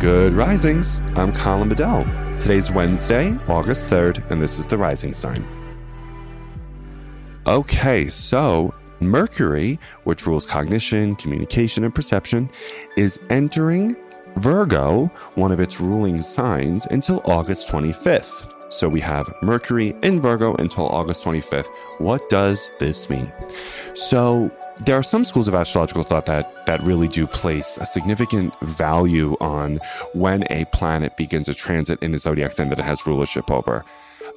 Good risings. I'm Colin Bedell. Today's Wednesday, August 3rd, and this is the rising sign. Okay, so Mercury, which rules cognition, communication, and perception, is entering Virgo, one of its ruling signs, until August 25th. So we have Mercury in Virgo until August 25th. What does this mean? So there are some schools of astrological thought that that really do place a significant value on when a planet begins a transit in a zodiac sign that it has rulership over.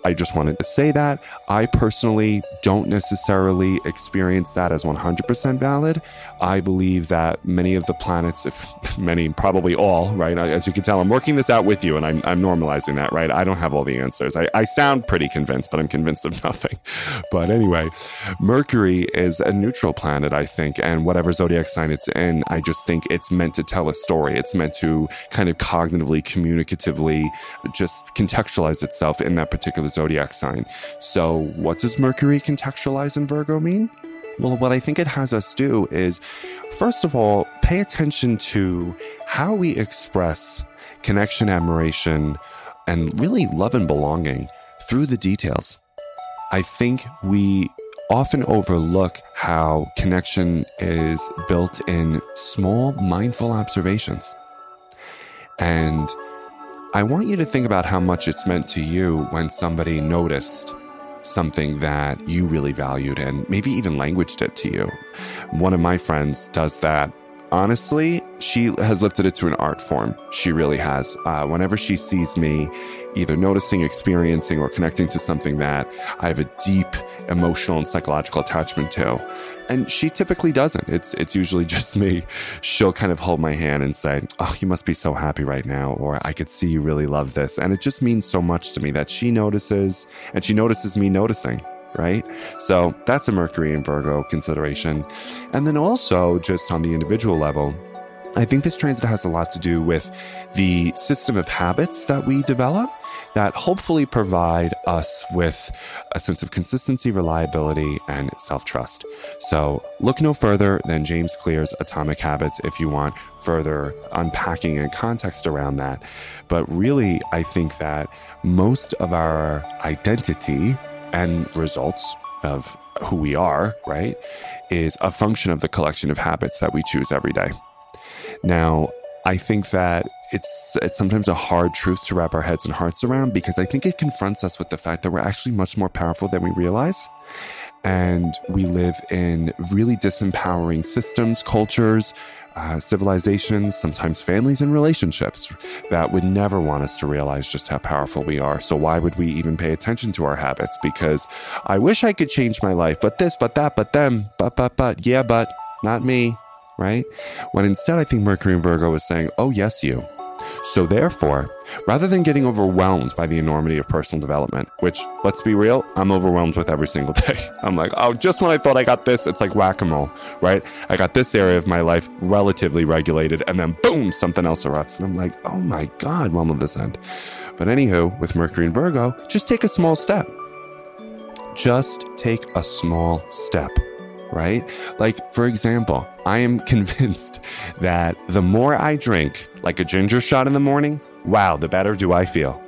I just wanted to say that. I personally don't necessarily experience that as 100% valid. I believe that many of the planets, if many, probably all, right? As you can tell, I'm working this out with you and I'm, I'm normalizing that, right? I don't have all the answers. I, I sound pretty convinced, but I'm convinced of nothing. But anyway, Mercury is a neutral planet, I think. And whatever zodiac sign it's in, I just think it's meant to tell a story. It's meant to kind of cognitively, communicatively just contextualize itself in that particular zodiac sign. So, what does Mercury contextualize in Virgo mean? Well, what I think it has us do is, first of all, pay attention to how we express connection, admiration, and really love and belonging through the details. I think we often overlook how connection is built in small, mindful observations. And I want you to think about how much it's meant to you when somebody noticed something that you really valued and maybe even languaged it to you. One of my friends does that honestly, she has lifted it to an art form. She really has. Uh, whenever she sees me either noticing, experiencing, or connecting to something that I have a deep emotional and psychological attachment to, and she typically doesn't. It's it's usually just me. She'll kind of hold my hand and say, "Oh, you must be so happy right now," or "I could see you really love this," and it just means so much to me that she notices, and she notices me noticing right? So that's a Mercury and Virgo consideration. And then also, just on the individual level, I think this transit has a lot to do with the system of habits that we develop that hopefully provide us with a sense of consistency, reliability, and self trust. So look no further than James Clear's Atomic Habits if you want further unpacking and context around that. But really, I think that most of our identity end results of who we are, right, is a function of the collection of habits that we choose every day. Now, I think that it's it's sometimes a hard truth to wrap our heads and hearts around because I think it confronts us with the fact that we're actually much more powerful than we realize. And we live in really disempowering systems, cultures, uh, civilizations, sometimes families and relationships that would never want us to realize just how powerful we are. So, why would we even pay attention to our habits? Because I wish I could change my life, but this, but that, but them, but, but, but, yeah, but not me, right? When instead, I think Mercury and Virgo is saying, oh, yes, you. So, therefore, rather than getting overwhelmed by the enormity of personal development, which, let's be real, I'm overwhelmed with every single day. I'm like, oh, just when I thought I got this, it's like whack a mole, right? I got this area of my life relatively regulated, and then boom, something else erupts. And I'm like, oh my God, when will this end? But anywho, with Mercury and Virgo, just take a small step. Just take a small step right? Like, for example, I am convinced that the more I drink, like a ginger shot in the morning, wow, the better do I feel.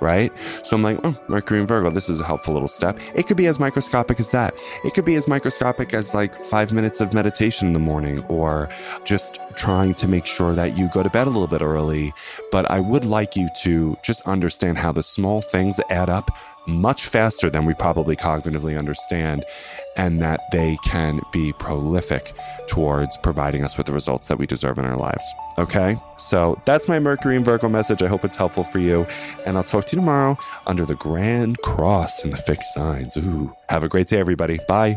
Right? So I'm like, oh, Mercury and Virgo, this is a helpful little step. It could be as microscopic as that. It could be as microscopic as like five minutes of meditation in the morning or just trying to make sure that you go to bed a little bit early. But I would like you to just understand how the small things add up much faster than we probably cognitively understand and that they can be prolific towards providing us with the results that we deserve in our lives. Okay? So that's my Mercury and Virgo message. I hope it's helpful for you. And I'll talk to you tomorrow under the Grand Cross and the fixed signs. Ooh. Have a great day, everybody. Bye.